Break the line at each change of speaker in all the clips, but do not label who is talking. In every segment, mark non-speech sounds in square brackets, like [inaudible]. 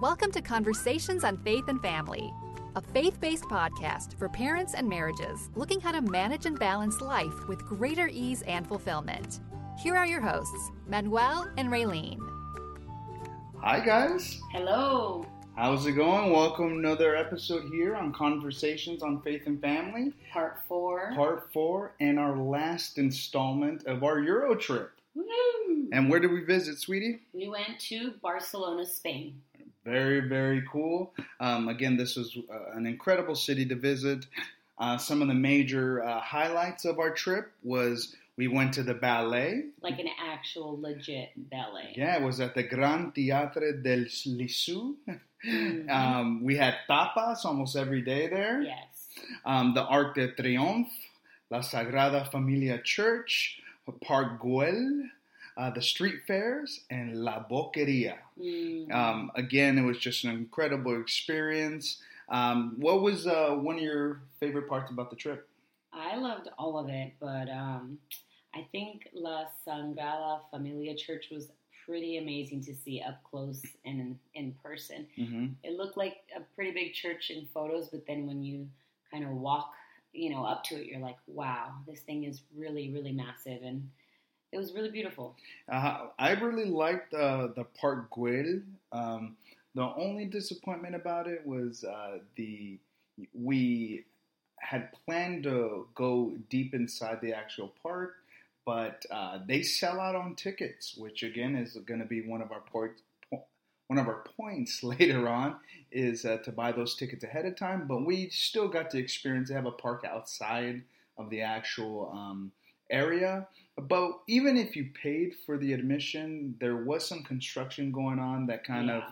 Welcome to Conversations on Faith and Family, a faith based podcast for parents and marriages looking how to manage and balance life with greater ease and fulfillment. Here are your hosts, Manuel and Raylene.
Hi, guys.
Hello.
How's it going? Welcome to another episode here on Conversations on Faith and Family,
Part four.
part four, and our last installment of our Euro trip.
Woo!
And where did we visit, sweetie?
We went to Barcelona, Spain.
Very, very cool. Um, again, this was uh, an incredible city to visit. Uh, some of the major uh, highlights of our trip was we went to the ballet.
Like an actual legit ballet.
Yeah, it was at the Gran Teatre del Liceu.
Mhm.
Um, we had tapas almost every day there.
yes.
um, the Arc de Triomf, La Sagrada Familia Church, Park Güell, uh, the street fairs, and La Boqueria.
Mm.
Um, again, it was just an incredible experience. Um, what was uh, one of your favorite parts about the trip?
I loved all of it, but um, I think La Sagrada Familia Church was pretty amazing to see up close and in, in person.
hmm
It looked like a pretty big church in photos, but then when you kind of walk, you know, up to it, you're like, wow, this thing is really, really massive, and it was really beautiful.
Uh, I really liked uh, the Park Güell. Um, the only disappointment about it was uh, the we had planned to go deep inside the actual park, but uh, they sell out on tickets, which again is going to be one of our points. One of our points [laughs] later on is uh, to buy those tickets ahead of time, but we still got to experience. They have a park outside of the actual um, area, but even if you paid for the admission, there was some construction going on that kind of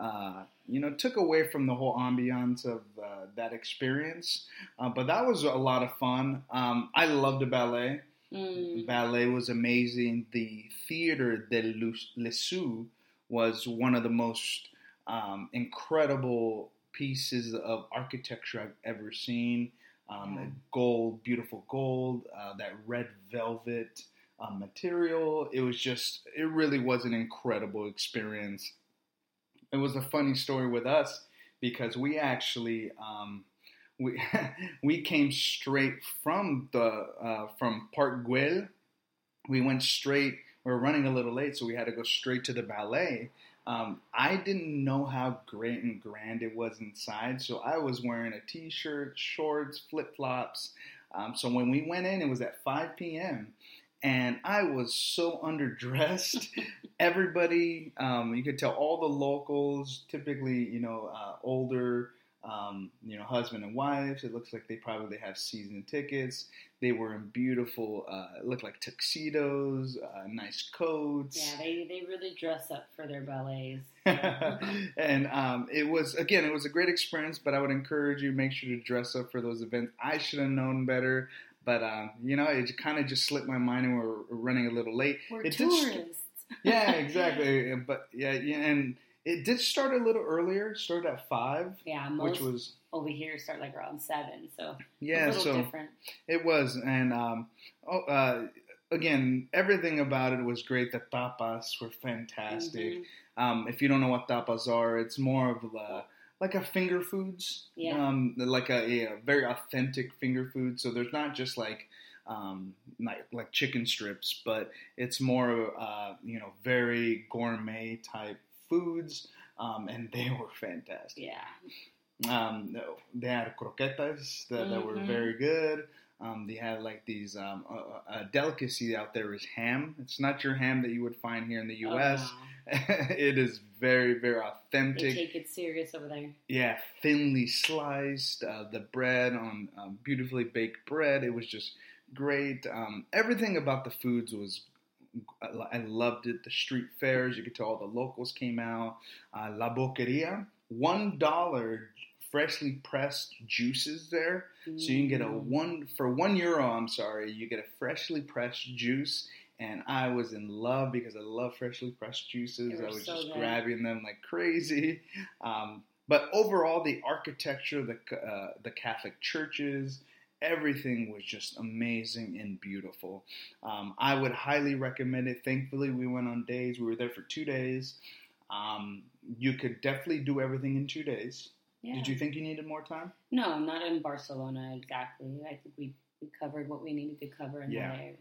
uh, you know, took away from the whole ambiance of uh, that experience. Uh, but that was a lot of fun. Um, I loved the ballet.
Mm.
The ballet was amazing. The theater de Liceu was one of the most um, incredible pieces of architecture I've ever seen. Um,
Yeah.
Gold, beautiful gold, uh, that red velvet material. It was just, it really was an incredible experience it was a funny story with us because we actually um, we [laughs] we came straight from the uh, from Park Güell. We went straight. We were running a little late, so we had to go straight to the ballet. Um, I didn't know how great and grand it was inside, so I was wearing a t-shirt, shorts, flip flops. Um, so when we went in, it was at 5 p.m. And I was so underdressed [laughs] everybody, um, you could tell all the locals, typically, you know, uh, older, um, you know, husband and wives. It looks like they probably have season tickets. They were in beautiful, uh, it looked like tuxedos, uh, nice coats.
Yeah, they, they really dress up for their ballets. [laughs]
and um, it was again, it was a great experience. But I would encourage you make sure to dress up for those events. I should have known better, but um, you know, it kind of just slipped my mind, and we we're running a little late.
We're
It did
tourists. [laughs]
yeah, exactly. But yeah, yeah, and it did start a little earlier. Started at five,
yeah, most
which was
over here start like around seven, so
yeah.
a little
So
different.
it was, and um, oh, uh, again, everything about it was great. The tapas were fantastic.
Mhm.
Um, if you don't know what tapas are, it's more of a, like a finger foods,
Yeah.
um, like a, a very authentic finger food. So there's not just like um, like like chicken strips, but it's more uh, you know very gourmet type foods, um, and they were fantastic.
Yeah,
Um, they had croquetas that, that were
Mhm.
very good. Um, they had like these um, a, a delicacy out there is ham. It's not your ham that you would find here in the
Oh,
U.S.
wow. [laughs]
it is very very
they
authentic.
take it serious over there.
yeah, thinly sliced. Uh, the bread on um, beautifully baked bread. It was just great. Um, everything about the foods was. I loved it. The street fairs, you could tell all the locals came out. Uh, La Boqueria, one dollar freshly pressed juices there. So you can get a
Mm.
one for one euro. I'm sorry, you get a freshly pressed juice, and I was in love because I love freshly pressed juices. I was
so
just
good.
grabbing them like crazy. Um, but overall, the architecture, the uh, the Catholic churches, everything was just amazing and beautiful. Um, I would highly recommend it. Thankfully, we went on days. We were there for two days. Um, you could definitely do everything in two days.
Yeah.
Did you think you needed more time?
No, not in Barcelona exactly. I think we, we covered what we needed to cover in
Yeah.
that area.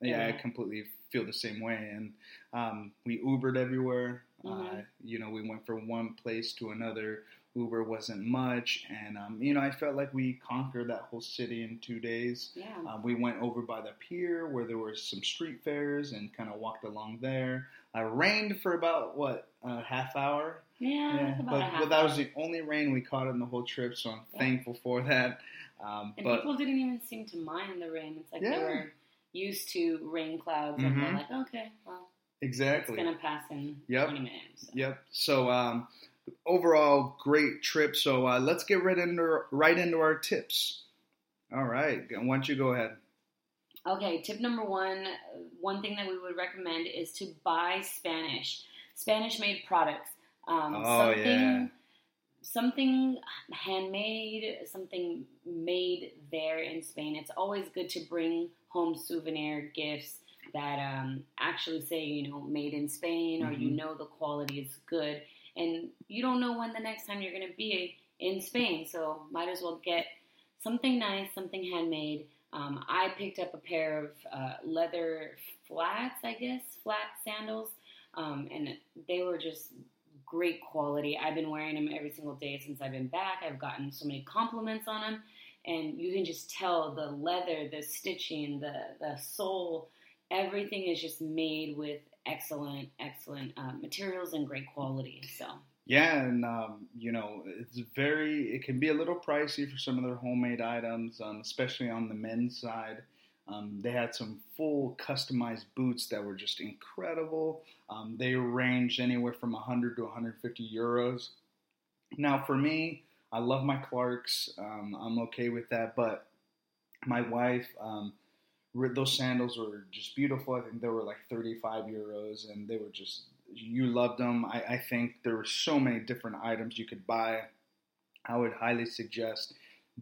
Yeah, I completely feel the same way. And um, we Ubered everywhere. Uh,
Mhm.
you know, we went from one place to another. Uber wasn't much, and um, you know, I felt like we conquered that whole city in two days.
Yeah.
Um, we went over by the pier where there were some street fairs and kind of walked along there. I rained for about what a half hour.
yeah, about
but, but that was the only rain we caught in the whole trip, so I'm
Yeah.
thankful for that. Um,
And
but
people didn't even seem to mind the rain. It's like they were used to rain clouds, and they're like, okay, well,
exactly,
it's gonna pass in
Yep.
20 minutes. so.
Yep. So um, overall, great trip. So uh, let's get right into right into our tips. All right. Why don't you go ahead?
Okay, tip number one one thing that we would recommend is to buy Spanish, Spanish made products. Um,
Oh,
something,
yeah.
Something handmade, something made there in Spain. It's always good to bring home souvenir gifts that um, actually say, you know, made in Spain or you
Mhm.
know the quality is good. And you don't know when the next time you're going to be in Spain, so might as well get something nice, something handmade. Um, I picked up a pair of uh, leather flats, I guess, flat sandals, um, and they were just great quality. I've been wearing them every single day since I've been back. I've gotten so many compliments on them, and you can just tell the leather, the stitching, the the sole, everything is just made with excellent, excellent uh, materials and great quality. So
Yeah, and um, you know, it's very. It can be a little pricey for some of their homemade items, um, especially on the men's side. Um, they had some full customized boots that were just incredible. Um, they ranged anywhere from 100 to 150 euros. Now, for me, I love my Clarks. Um, I'm okay with that, but my wife, um, those sandals were just beautiful. I think they were like 35 euros, and they were just you loved them. I, I think there were so many different items you could buy. I would highly suggest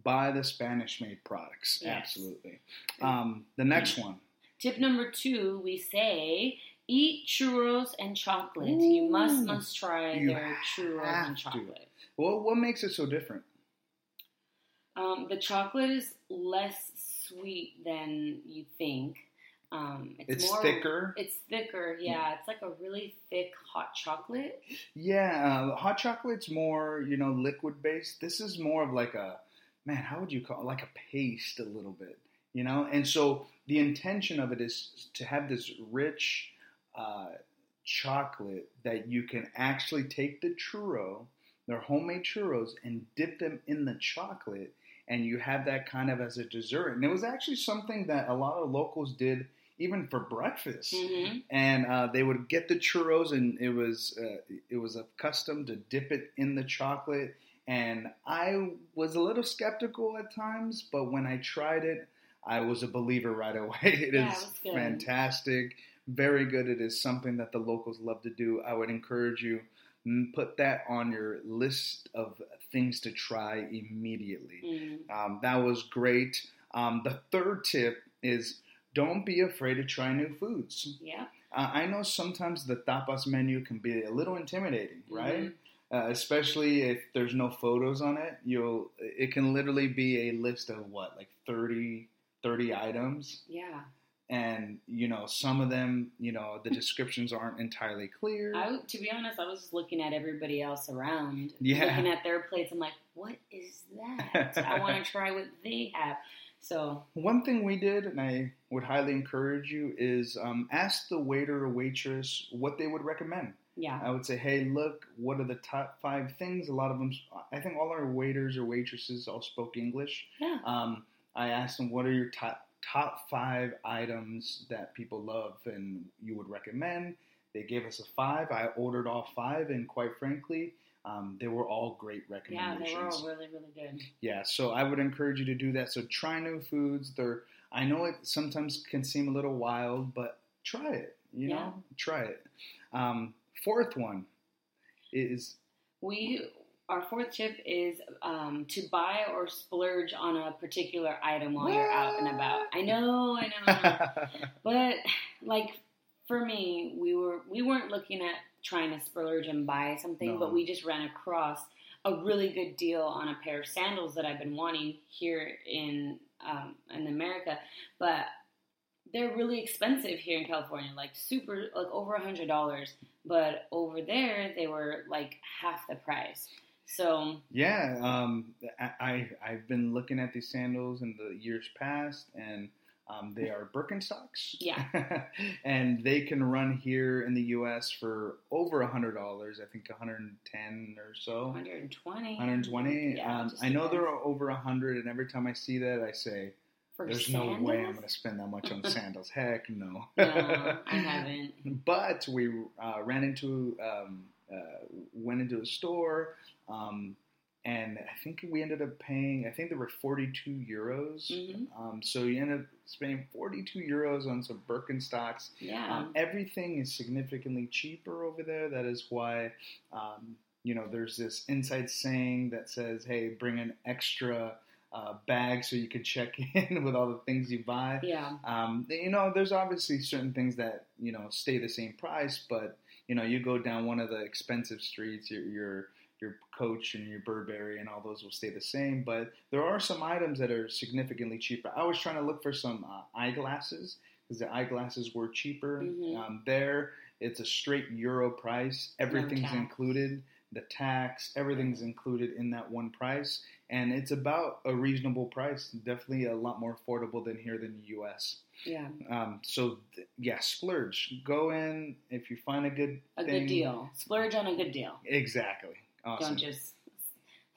buy the Spanish made products.
Yes.
Absolutely. Um, the next one.
Tip number two, we say eat churros and chocolate. you must must try their churros and
to. Well, what makes it so different?
Um, the chocolate is less sweet than you think. Um, it's
It's
more,
thicker.
It's thicker, yeah. It's like a really thick hot chocolate.
Yeah, uh, hot chocolate's more, you know, liquid based. This is more of like a, man, how would you call it? Like a paste a little bit, you know? And so the intention of it is to have this rich uh, chocolate that you can actually take the churro, their homemade churros, and dip them in the chocolate. And you have that kind of as a dessert. And it was actually something that a lot of locals did even for breakfast
hmm
and uh, they would get the churros, and it was uh, it was a custom to dip it in the chocolate. And I was a little skeptical at times, but when I tried it, I was a believer right away. [laughs] It is
Yeah, it
fantastic, very good. It is something that the locals love to do. I would encourage you put that on your list of things to try immediately.
Mm.
Um, that was great. Um, the third tip is don't be afraid to try new foods.
Yeah.
Uh, I know sometimes the tapas menu can be a little intimidating, right?
Mhm.
Uh, especially if there's no photos on it. You'll it can literally be a list of what like 30, 30 items,
Yeah.
And you know some of them, you know, the descriptions aren't entirely clear.
I, to be honest, I was just looking at everybody else around,
Yeah.
looking at their plates. I'm like, what is that? I want to [laughs] try what they have. So
One thing we did, and I would highly encourage you, is um, ask the waiter or waitress what they would recommend.
yeah,
I would say, hey, look, what are the top five things? A lot of them, I think all our waiters or waitresses all spoke English.
yeah,
Um, I asked them, what are your top top five items that people love and you would recommend? They gave us a five. I ordered all five, and quite frankly, um, they were all great recommendations. yeah.
They were all really, really good.
Yeah, so I would encourage you to do that. So try new foods. They're I know it sometimes can seem a little wild, but try it. You know,
Yeah.
try it. Um, fourth one is
We our fourth tip is um, to buy or splurge on a particular item while you're out and about. I know, I know, I [laughs] know. but like for me, we were we weren't looking at trying to splurge and buy something,
No.
but we just ran across a really good deal on a pair of sandals that I've been wanting here in um, in America, but they're really expensive here in California, like super, like over a hundred dollars. But over there, they were like half the price. So
Yeah, um, I, I I've been looking at these sandals in the years past, and um, they are Birkenstocks.
Yeah. [laughs]
and they can run here in the U.S. for over a hundred dollars. I think 110 or so.
120.
120.
Yeah,
um, I know they're over a hundred, and every time I see that, I say,
For
"There's no way I'm going to spend that much on [laughs] sandals." Heck no.
No, I [laughs] haven't.
But we uh, ran into, um, uh, went into a store, um, and I think we ended up paying. I think there were 42 euros.
Mhm.
Um, so you end up spending 42 euros on some Birkenstocks.
Yeah.
Um, everything is significantly cheaper over there. That is why, um, you know, there's this inside saying that says, "Hey, bring an extra." Uh, bag so you can check [laughs] in with all the things you buy.
yeah.
Um, you know, there's obviously certain things that you know stay the same price, but you know, you go down one of the expensive streets, your your your Coach and your Burberry and all those will stay the same. But there are some items that are significantly cheaper. I was trying to look for some uh, eyeglasses because the eyeglasses were cheaper
Mhm.
um, there. It's a straight euro price. Everything's
tax.
included. The tax, everything's included in that one price, and it's about a reasonable price. Definitely a lot more affordable than here than the U.S.
Yeah.
Um, so th- yeah, splurge. Go in if you find a good
A
thing.
good deal. Splurge on a good deal.
Exactly. Awesome.
Don't just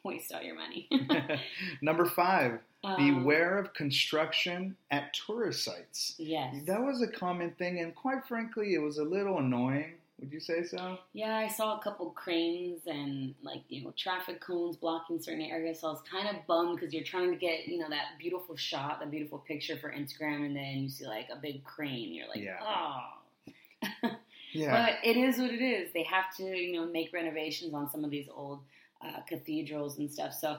waste all your money. [laughs] [laughs]
Number five.
Um,
Beware of construction at tourist sites.
Yes.
That was a common thing, and quite frankly, it was a little annoying. Would you say so?
Yeah, I saw a couple cranes and like you know traffic cones blocking certain areas. So I was kind of bummed because you're trying to get you know that beautiful shot, that beautiful picture for Instagram, and then you see like a big crane. You're like,
Yeah.
oh.
Yeah.
But it is what it is. They have to you know make renovations on some of these old uh, cathedrals and stuff. So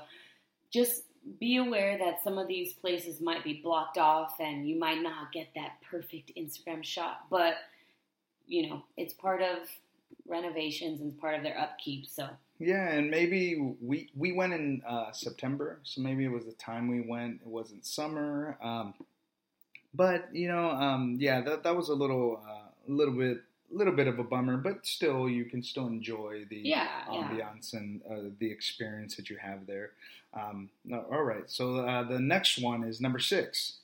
just be aware that some of these places might be blocked off, and you might not get that perfect Instagram shot, but you know, it's part of renovations and part of their upkeep. So
Yeah, and maybe we we went in uh, September, so maybe it was the time we went. It wasn't summer, um, but you know, um, yeah, that that was a little uh, a little bit little bit of a bummer, but still, you can still enjoy the
yeah, yeah.
ambiance and uh, the experience that you have there. Um, no, all right, so uh, the next one is number six.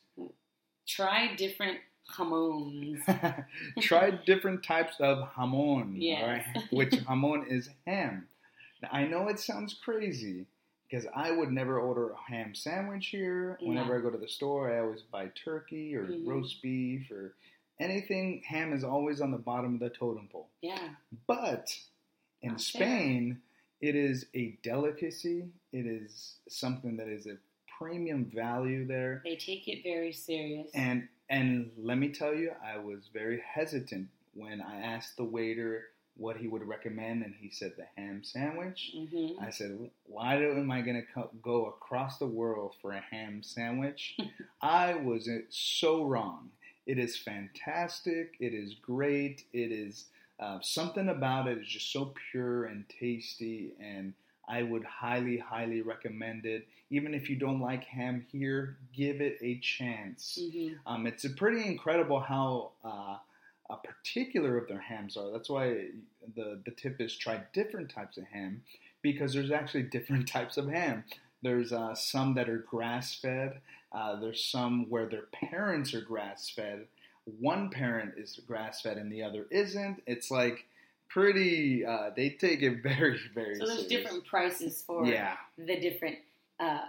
Try different jamons. [laughs]
Try different types of jamon,
Yes.
right? which jamon is ham. Now, I know it sounds crazy because I would never order a ham sandwich here. Whenever. I go to the store, I always buy turkey or
Mhm.
roast beef or anything. Ham is always on the bottom of the totem pole.
Yeah,
But in
Not fair.
Spain, it is a delicacy. It is something that is a premium value there.
they take it very serious.
And and let me tell you, I was very hesitant when I asked the waiter what he would recommend, and he said the ham sandwich.
hmm
I said, "Why do, am I going to co- go across the world for a ham sandwich?" [laughs] I was uh, so wrong. It is fantastic. It is great. It is uh, something about it is just so pure and tasty, and I would highly, highly recommend it. Even if you don't like ham here, give it a chance.
hmm
Um, it's a pretty incredible how uh, uh, particular of their hams are. That's why the the tip is try different types of ham because there's actually [laughs] different types of ham. There's uh, some that are grass fed. Uh, there's some where their parents are grass fed. One parent is grass fed and the other isn't. It's like pretty. Uh, they take it [laughs] very very.
So there's
serious.
different prices for
Yeah.
the different uh,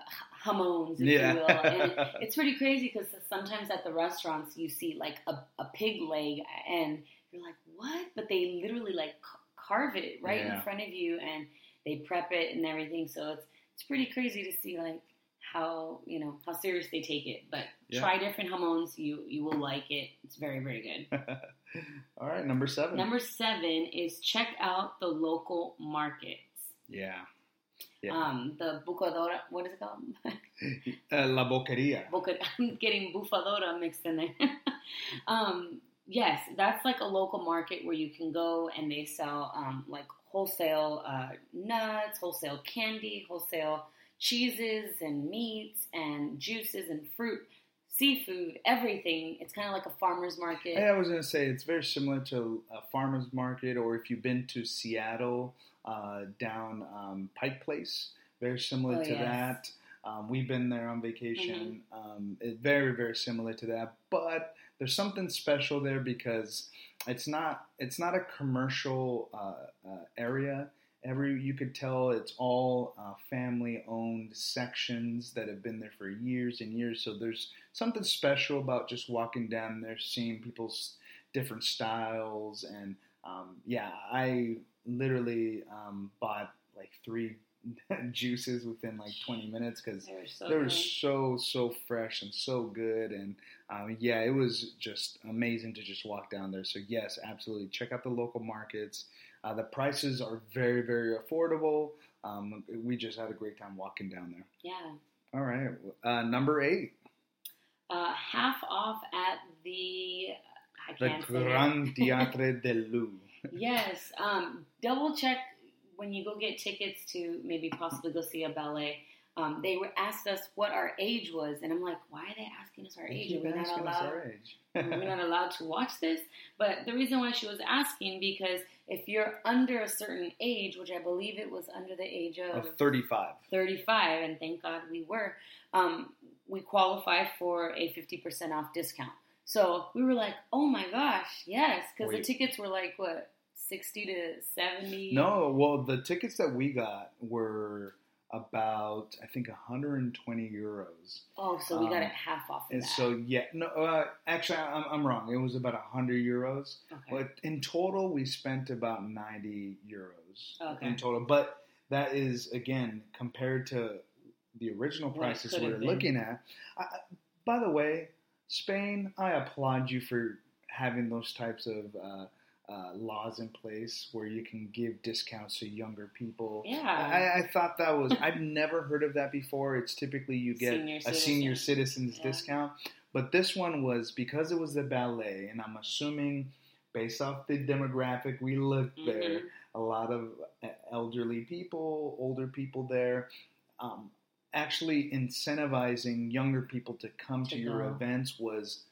jamons, if
Yeah.
you will. And [laughs] it's pretty crazy because sometimes at the restaurants you see like a, a pig leg and you're like, what? But they literally like carve it right
Yeah.
in front of you and they prep it and everything. So it's it's pretty crazy to see like how you know how serious they take it. But
Yeah.
try different jamons, you you will like it. It's very very good. [laughs]
All right, number seven.
Number seven is check out the local markets.
yeah. Yeah.
Um, the bucadora, what is it called? [laughs]
Uh, La Boqueria.
Boca, [laughs] I'm getting bufadora mixed in there. um, Yes, that's like a local market where you can go and they sell um, like wholesale uh, nuts, wholesale candy, wholesale cheeses and meats and juices and fruit, seafood, everything. It's kind of like a farmer's market.
Yeah, I was going to say it's very similar to a farmer's market, or if you've been to Seattle uh, down um, Pike Place, very similar
Oh,
to
yes.
that. Um, we've been there on vacation. Um, it's very, very similar to that, but there's something special there because it's not it's not a commercial uh, uh, area. Every you could tell it's all uh, family owned sections that have been there for years and years. So there's something special about just walking down there, seeing people's different styles, and um, yeah, I literally um, bought like three [laughs] juices within like 20 minutes because
They were so
they were so so fresh and so good and um, yeah it was just amazing to just walk down there so yes absolutely check out the local markets uh, the prices are very very affordable um, we just had a great time walking down there
Yeah.
all right uh, number eight
Uh, half off at the. I
the
can't say it.
Grand [laughs] Teatre de Lou
Yes. Um, double check when you go get tickets to maybe possibly go see a ballet. Um, they were asked us what our age was, and I'm like, why are they asking us our
They
age? Are we not allowed? [laughs] We're not allowed to watch this. But the reason why she was asking because if you're under a certain age, which I believe it was under the age of
of 35
35, and thank God we were, um, we qualify for a 50% off discount. So we were like, oh my gosh, yes, because the tickets were like, what, 60 to 70?
No, well, the tickets that we got were about I think 120 euros,
Oh, so we got
Um,
it half off of
and
that.
so yeah, no, uh, actually I'm, I'm wrong. It was about 100 euros,
okay.
but in total we spent about 90 euros
Okay.
in total. But that is again compared to the original prices
could
we
have
were
been.
looking at. I, by the way, Spain, I applaud you for having those types of. Uh, uh, laws in place where you can give discounts to younger people.
Yeah.
I, I thought that was I've never heard of that before. It's typically you get
Senior
a senior citizens
Yeah.
discount, but this one was because it was the ballet, and I'm assuming based off the demographic we looked there,
Mhm.
a lot of uh, elderly people, older people there. Um, actually, incentivizing younger people to come to,
To
your
go.
events was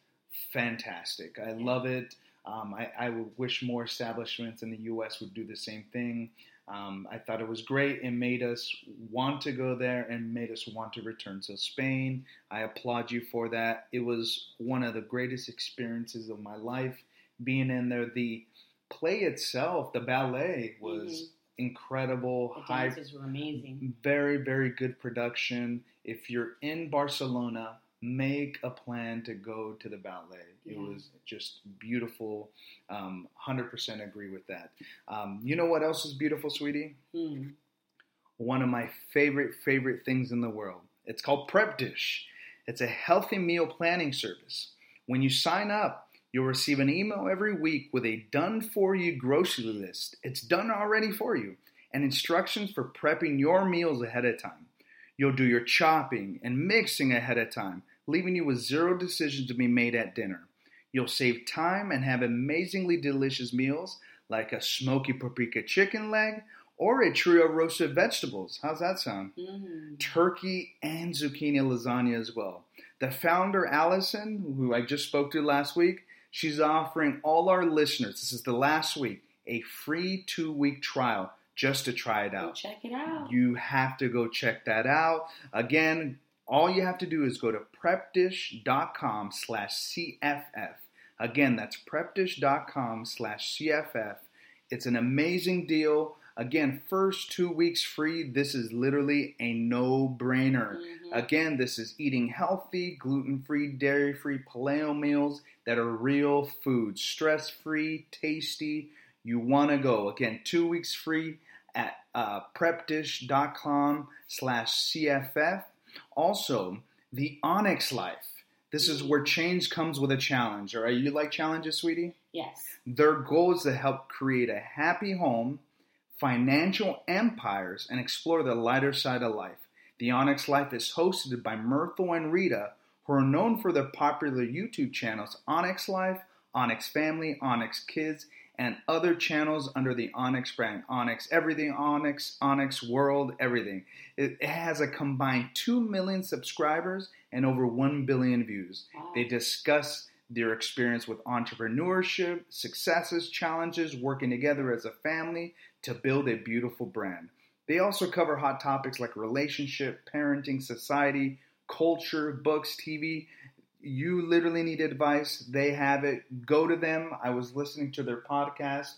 fantastic. I love it. Um, I, I would wish more establishments in the U.S. would do the same thing. Um, I thought it was great. It made us want to go there and made us want to return. to Spain, I applaud you for that. It was one of the greatest experiences of my life being in there. The play itself, the ballet, was incredible.
The
High
were amazing.
very very good production if you're in barcelona make a plan to go to the ballet. It was just beautiful. Um, 100% agree with that. Um, you know what else is beautiful sweetie?
Hmm.
one of my favorite favorite things in the world. It's called prep dish. It's a healthy meal planning service. When you sign up you'll receive an email every week with a done for you grocery list. It's done already for you and instructions for prepping your meals ahead of time. You'll do your chopping and mixing ahead of time leaving you with zero decisions to be made at dinner you'll save time and have amazingly delicious meals like a smoky paprika chicken leg or a trio of roasted vegetables. How's that sound?
Mhm.
Turkey and zucchini lasagna as well. The founder, Allison, who I just spoke to last week, she's offering all our listeners, this is the last week, a free two week trial just to try it
Go
out.
check it out.
You have to go check that out. Again, all you have to do is go to prepdish.com slash CFF. Again, that's prepdish.com slash CFF. It's an amazing deal. Again, first two weeks free. This is literally a no brainer.
Mhm.
Again, this is eating healthy, gluten free, dairy free paleo meals that are real food, stress free, tasty. You want to go. Again, two weeks free at uh, prepdish.com slash CFF. Also, the Onyx Life. This is where change comes with a challenge. All right, you like challenges, sweetie?
Yes.
Their goal is to help create a happy home, financial empires, and explore the lighter side of life. The Onyx Life is hosted by Myrtle and Rita, who are known for their popular YouTube channels Onyx Life, Onyx Family, Onyx Kids, and other channels under the Onyx brand. Onyx Everything, Onyx, Onyx World, everything. It, has a combined 2 million subscribers and over 1 billion views.
Wow.
They discuss their experience with entrepreneurship, successes, challenges, working together as a family to build a beautiful brand. They also cover hot topics like relationship, parenting, society, culture, books, TV. You literally need advice. They have it. Go to them. I was listening to their podcast.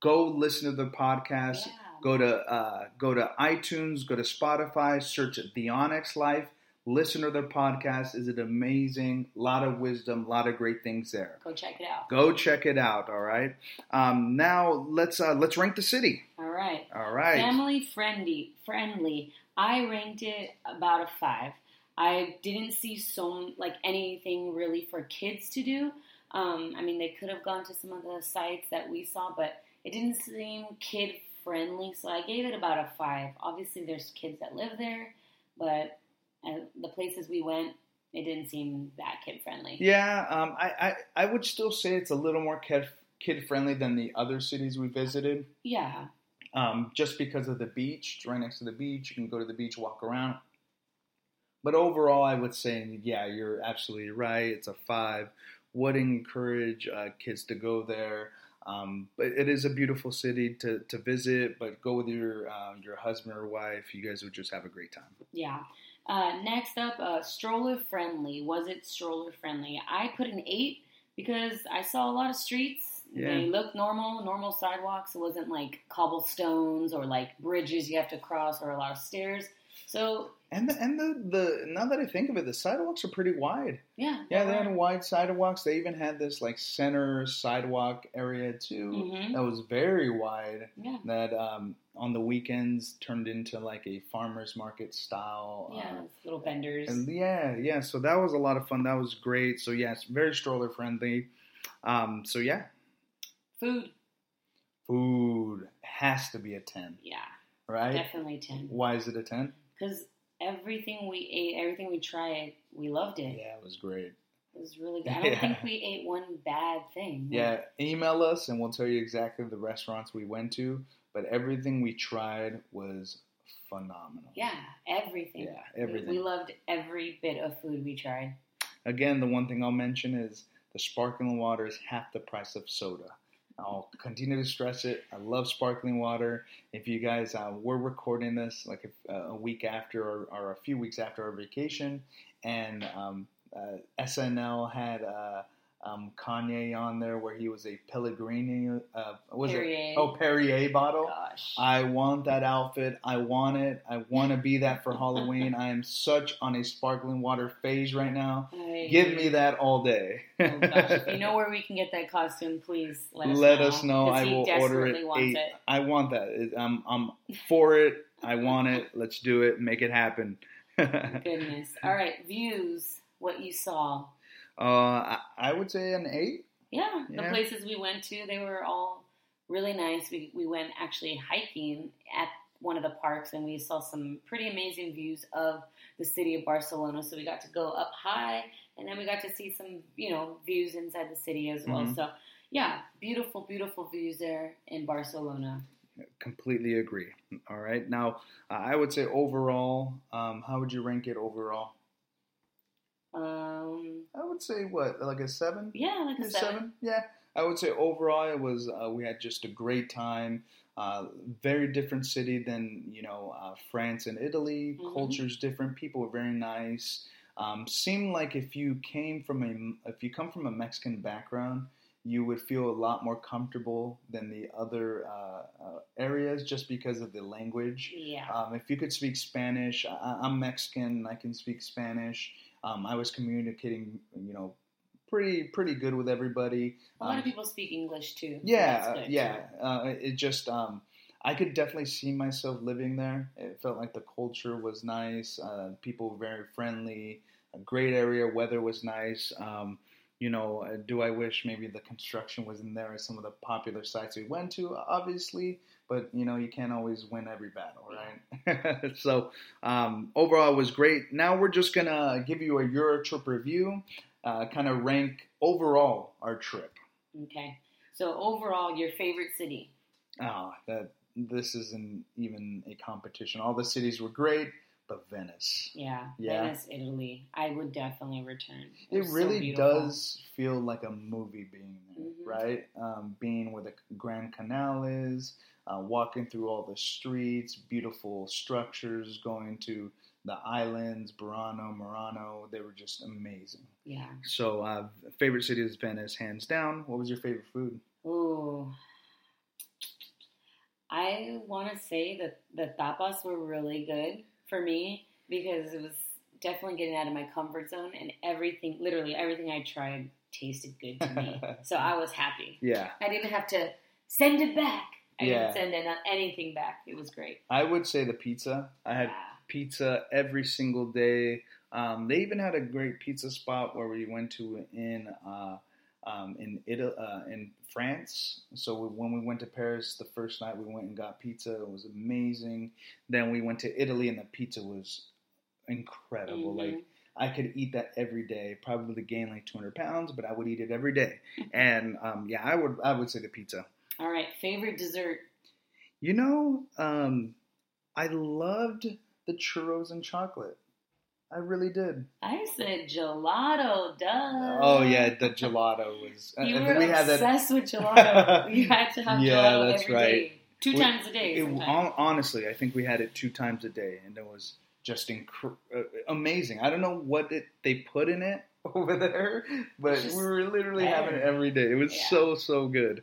Go listen to their podcast.
Yeah.
Go to uh, go to iTunes. Go to Spotify. Search The Onyx Life. Listen to their podcast. Is it amazing? A lot of wisdom. A lot of great things there.
Go check it out.
Go check it out. All right. Um, now let's uh, let's rank the city.
All right.
All right.
Family friendly. Friendly. I ranked it about a five. I didn't see so like anything really for kids to do. Um, I mean, they could have gone to some of the sites that we saw, but it didn't seem kid friendly. So I gave it about a five. Obviously, there's kids that live there, but uh, the places we went, it didn't seem that kid friendly.
Yeah, um, I, I I would still say it's a little more kid kid friendly than the other cities we visited.
Yeah.
Um, just because of the beach, it's right next to the beach, you can go to the beach, walk around. But overall, I would say, yeah, you're absolutely right. It's a five. Would encourage uh, kids to go there. Um, but it is a beautiful city to, to visit. But go with your um, your husband or wife. You guys would just have a great time.
Yeah. Uh, next up, uh, stroller friendly. Was it stroller friendly? I put an eight because I saw a lot of streets.
Yeah.
They looked normal, normal sidewalks. It wasn't like cobblestones or like bridges you have to cross or a lot of stairs. So
And the and the, the now that I think of it, the sidewalks are pretty wide.
yeah,
Yeah, they had wide sidewalks. They even had this like center sidewalk area too
Mhm.
that was very wide.
yeah,
That um, on the weekends turned into like a farmers market style.
yeah,
uh,
little vendors.
and yeah, yeah. So that was a lot of fun. That was great. So yes, very stroller friendly. Um, so yeah,
Food,
food has to be a ten,
yeah,
right?
definitely ten.
Why is it a ten?
Because everything we ate, everything we tried, we loved it.
Yeah, it was great.
It was really good. I don't
Yeah.
think we ate one bad thing. [laughs]
Yeah, email us and we'll tell you exactly the restaurants we went to. But everything we tried was phenomenal.
Yeah, everything.
Yeah,
We-
everything.
We, loved every bit of food we tried.
Again, the one thing I'll mention is the sparkling water is half the price of soda. I'll continue to stress it. I love sparkling water. If you guys, uh, we're recording this like a, a week after or, or a few weeks after our vacation, and um, uh, SNL had uh, um, Kanye on there where he was a Pellegrini, uh, was
Perrier.
it? Oh, Perrier bottle.
Gosh.
I want that outfit. I want it. I want to be that for Halloween. I am such on a sparkling water phase right now.
I
Give me that all day.
Oh gosh, if you [laughs] know where we can get that costume, please let us
Let
know.
us know. I will order it. Eight-
it.
I want that. I'm I'm for it. I want it. Let's do it. Make it happen. [laughs]
Goodness. All right, views. What you saw?
I, I would say an eight.
Yeah, the
Yeah.
places we went to, they were all really nice. We we went actually hiking at one of the parks, and we saw some pretty amazing views of the city of Barcelona. So we got to go up high, and then we got to see some you know views inside the city as well.
Mhm.
So yeah, beautiful, beautiful views there in Barcelona.
Completely agree. All right. Now, uh, I would say overall, um, how would you rank it overall?
Um,
I would say what, like a seven?
yeah, like a
A
seven.
Yeah, I would say overall it was uh, we had just a great time. Uh, very different city than you know uh, France and Italy.
Mhm.
Culture's different. People were very nice. Um, seemed like if you came from a if you come from a Mexican background, you would feel a lot more comfortable than the other uh, uh, areas just because of the language.
Yeah.
Um, if you could speak Spanish, I, I'm Mexican. I can speak Spanish. Um, I was communicating, you know, pretty pretty good with everybody.
A lot
Um,
of people speak English too.
yeah,
that's
uh, yeah. Uh, it just um, I could definitely see myself living there. It felt like the culture was nice. Uh, people were very friendly. A great area. Weather was nice. Um, you know, uh, do I wish maybe the construction was in there at some of the popular sites we went to? Obviously, but you know, you can't always win every battle, right? [laughs] so um, overall, it was great. Now we're just gonna give you a Euro trip review, uh, kind of rank overall our trip.
Okay. So overall, your favorite city?
Oh, that this isn't even a competition. All the cities were great, but Venice.
Yeah,
Yeah.
Venice, Italy. I would definitely return.
It
so
really
beautiful.
does feel like a movie being there,
Mhm.
right? Um, being where the Grand Canal is, uh, walking through all the streets, beautiful structures, going to the islands, Burano, Murano. They were just amazing.
Yeah.
So, uh, favorite city is Venice, hands down. What was your favorite food?
Ooh. I want to say that the tapas were really good for me because it was definitely getting out of my comfort zone and everything, literally everything I tried tasted good to me. [laughs] so I was happy.
Yeah,
I didn't have to send it back. I
Yeah.
didn't send anything back. It was great.
I would say the pizza. I had
Yeah.
pizza every single day. Um, they even had a great pizza spot where we went to in uh, um, in Italy, uh, in France. So we, when we went to Paris the first night, we went and got pizza. It was amazing. Then we went to Italy, and the pizza was incredible.
Mhm.
Like I could eat that every day. Probably gain like 200 pounds, but I would eat it every day. [laughs] and um, yeah, I would I would say the pizza.
All right. Favorite dessert?
You know, um, I loved the churros and chocolate. I really did.
I said gelato. Duh.
Oh yeah, the gelato was.
You
uh,
were
we had that.
obsessed with gelato. [laughs] you had to have
Yeah,
gelato
that's
every
right.
day. Two
We-
times a day.
It, honestly, I think we had it two times a day, and it was just incre- uh, amazing. I don't know what it, they put in it [laughs] over there, but we were literally having it every day. It was
Yeah.
so so good.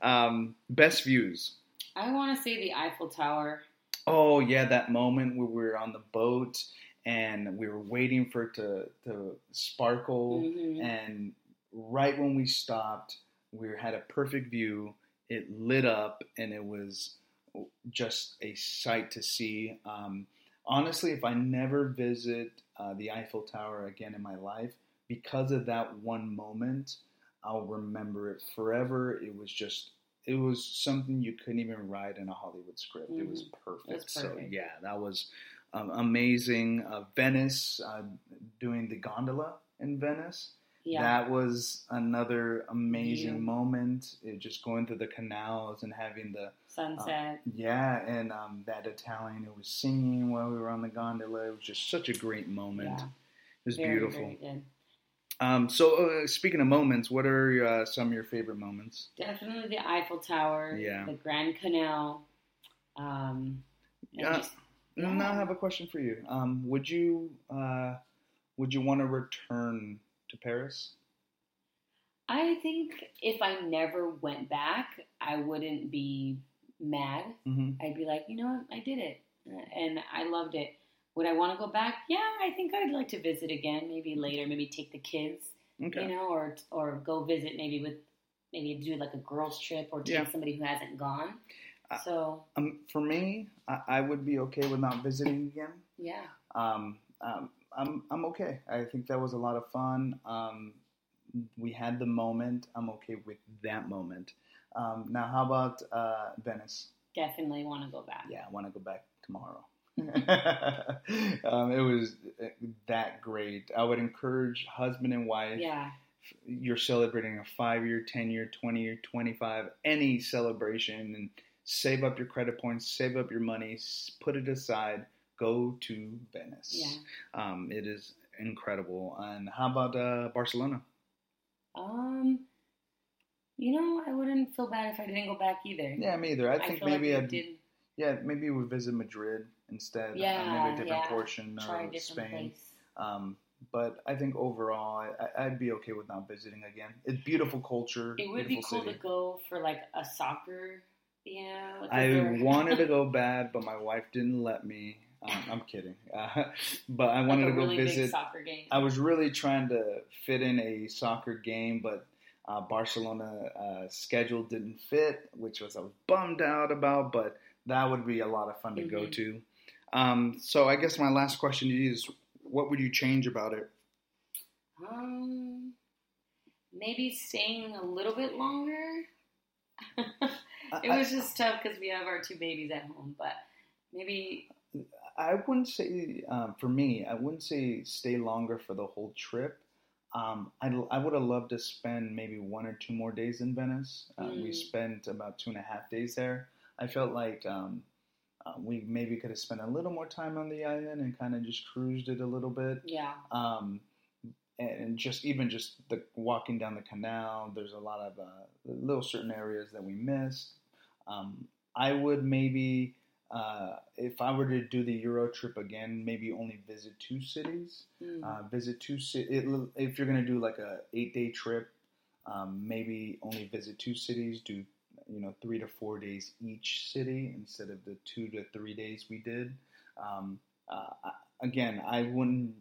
Um, best views.
I want to say the Eiffel Tower.
Oh yeah, that moment where we were on the boat and we were waiting for it to to sparkle,
Mhm.
and right when we stopped, we had a perfect view. It lit up, and it was just a sight to see. Um, honestly, if I never visit uh, the Eiffel Tower again in my life, because of that one moment, I'll remember it forever. It was just, it was something you couldn't even write in a Hollywood script. It was perfect.
It was
So yeah, that was um, amazing. Uh, Venice, uh, doing the gondola in Venice.
Yeah.
That was another amazing
View.
moment. It, just going through the canals and having the
Sunset.
yeah, and um, that Italian who was singing while we were on the gondola. It was just such a great moment.
yeah.
It was
Very,
beautiful.
very.
Um, so, uh, speaking of moments, what are uh, some of your favorite moments?
Definitely the Eiffel Tower.
Yeah.
The Grand Canal. Um,
Yeah.
just-
And Now I have a question for you. Um, would you uh, would you want to return to Paris?
I think if I never went back, I wouldn't be mad.
hmm
I'd be like, you know what, I did it, and I loved it. Would I want to go back? Yeah, I think I'd like to visit again. Maybe later. Maybe take the kids,
Okay.
you know, or or go visit maybe with maybe do like a girls trip or take
Yeah.
somebody who hasn't gone. So
Um, for me, I, I would be okay with not visiting again.
yeah,
um, um, I'm I'm okay. I think that was a lot of fun. Um, we had the moment. I'm okay with that moment. Um, now, how about uh, Venice?
definitely want to go back.
Yeah, I want to go back tomorrow. [laughs] um, it was uh, that great. I would encourage husband and wife.
Yeah,
You're celebrating a five year, ten year, twenty year, twenty five, any celebration, and save up your credit points, save up your money, put it aside. Go to Venice.
yeah.
Um, it is incredible. And how about uh, Barcelona?
Um, you know, I wouldn't feel bad if I didn't go back either.
Yeah, me either. I think
feel
maybe
like
I'd
did
yeah maybe we visit Madrid instead. uh,
Yeah,
maybe a different
yeah.
portion
try
of Spain. Um, but I think overall, I, I'd be okay with not visiting again. It's beautiful culture.
It would be cool
city.
to go for like a soccer, like
I wanted to go [laughs] bad, but my wife didn't let me. Um, I'm kidding. [laughs] Uh, but I wanted
a
to go
really
visit.
soccer game.
I was really trying to fit in a soccer game, but uh, Barcelona uh, schedule didn't fit, which was I was bummed out about. But that would be a lot of fun to go
Mhm.
to. Um, so I guess my last question to you is, what would you change about it?
Um, maybe staying a little bit longer. [laughs] it was just tough because we have our two babies at home, but maybe
I wouldn't say um, for me. I wouldn't say stay longer for the whole trip. Um, I, I would have loved to spend maybe one or two more days in Venice. Uh, We
Mm.
spent about two and a half days there. I felt like um, uh, we maybe could have spent a little more time on the island and kind of just cruised it a little bit.
Yeah.
Um, and just even just the walking down the canal, there's a lot of uh, little certain areas that we missed. Um, I would maybe, uh, if I were to do the Euro trip again, maybe only visit two cities.
Mm.
Uh, visit two cities. If you're gonna do like a eight day trip, um, maybe only visit two cities. Do you know three to four days each city instead of the two to three days we did. Um, uh, again, I wouldn't.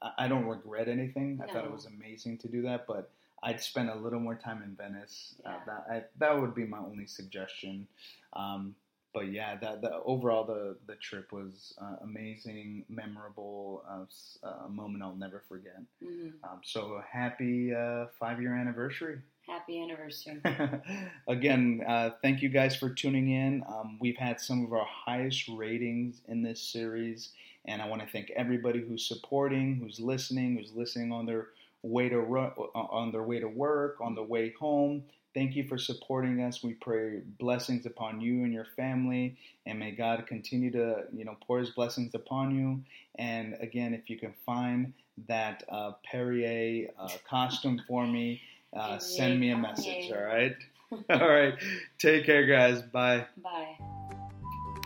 I I don't regret anything. I thought it was amazing to do that, but I'd spend a little more time in Venice. Uh, that I, that would be my only suggestion. Um, but yeah, that the overall the the trip was uh, amazing, memorable, uh, uh, a moment I'll never forget.
Mhm.
Um, so happy uh, five year anniversary.
Happy anniversary. [laughs]
Again, uh, thank you guys for tuning in. Um, we've had some of our highest ratings in this series, and I want to thank everybody who's supporting, who's listening, who's listening on their way to run, on their way to work, on the way home. Thank you for supporting us. We pray blessings upon you and your family, and may God continue to you know pour His blessings upon you. And again, if you can find that uh, Perrier uh, costume for me, uh, send me a message. All right. [laughs] All right. Take care, guys. Bye.
Bye.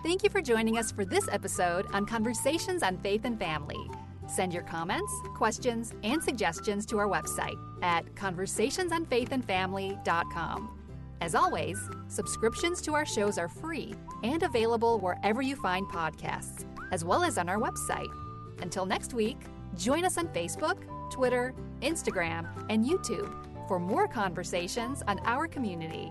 Thank you for joining us for this episode on Conversations on Faith and Family. Send your comments, questions, and suggestions to our website at conversationsonfaithandfamily.com. As always, subscriptions to our shows are free and available wherever you find podcasts, as well as on our website. Until next week, join us on Facebook, Twitter, Instagram, and YouTube for more conversations on our community.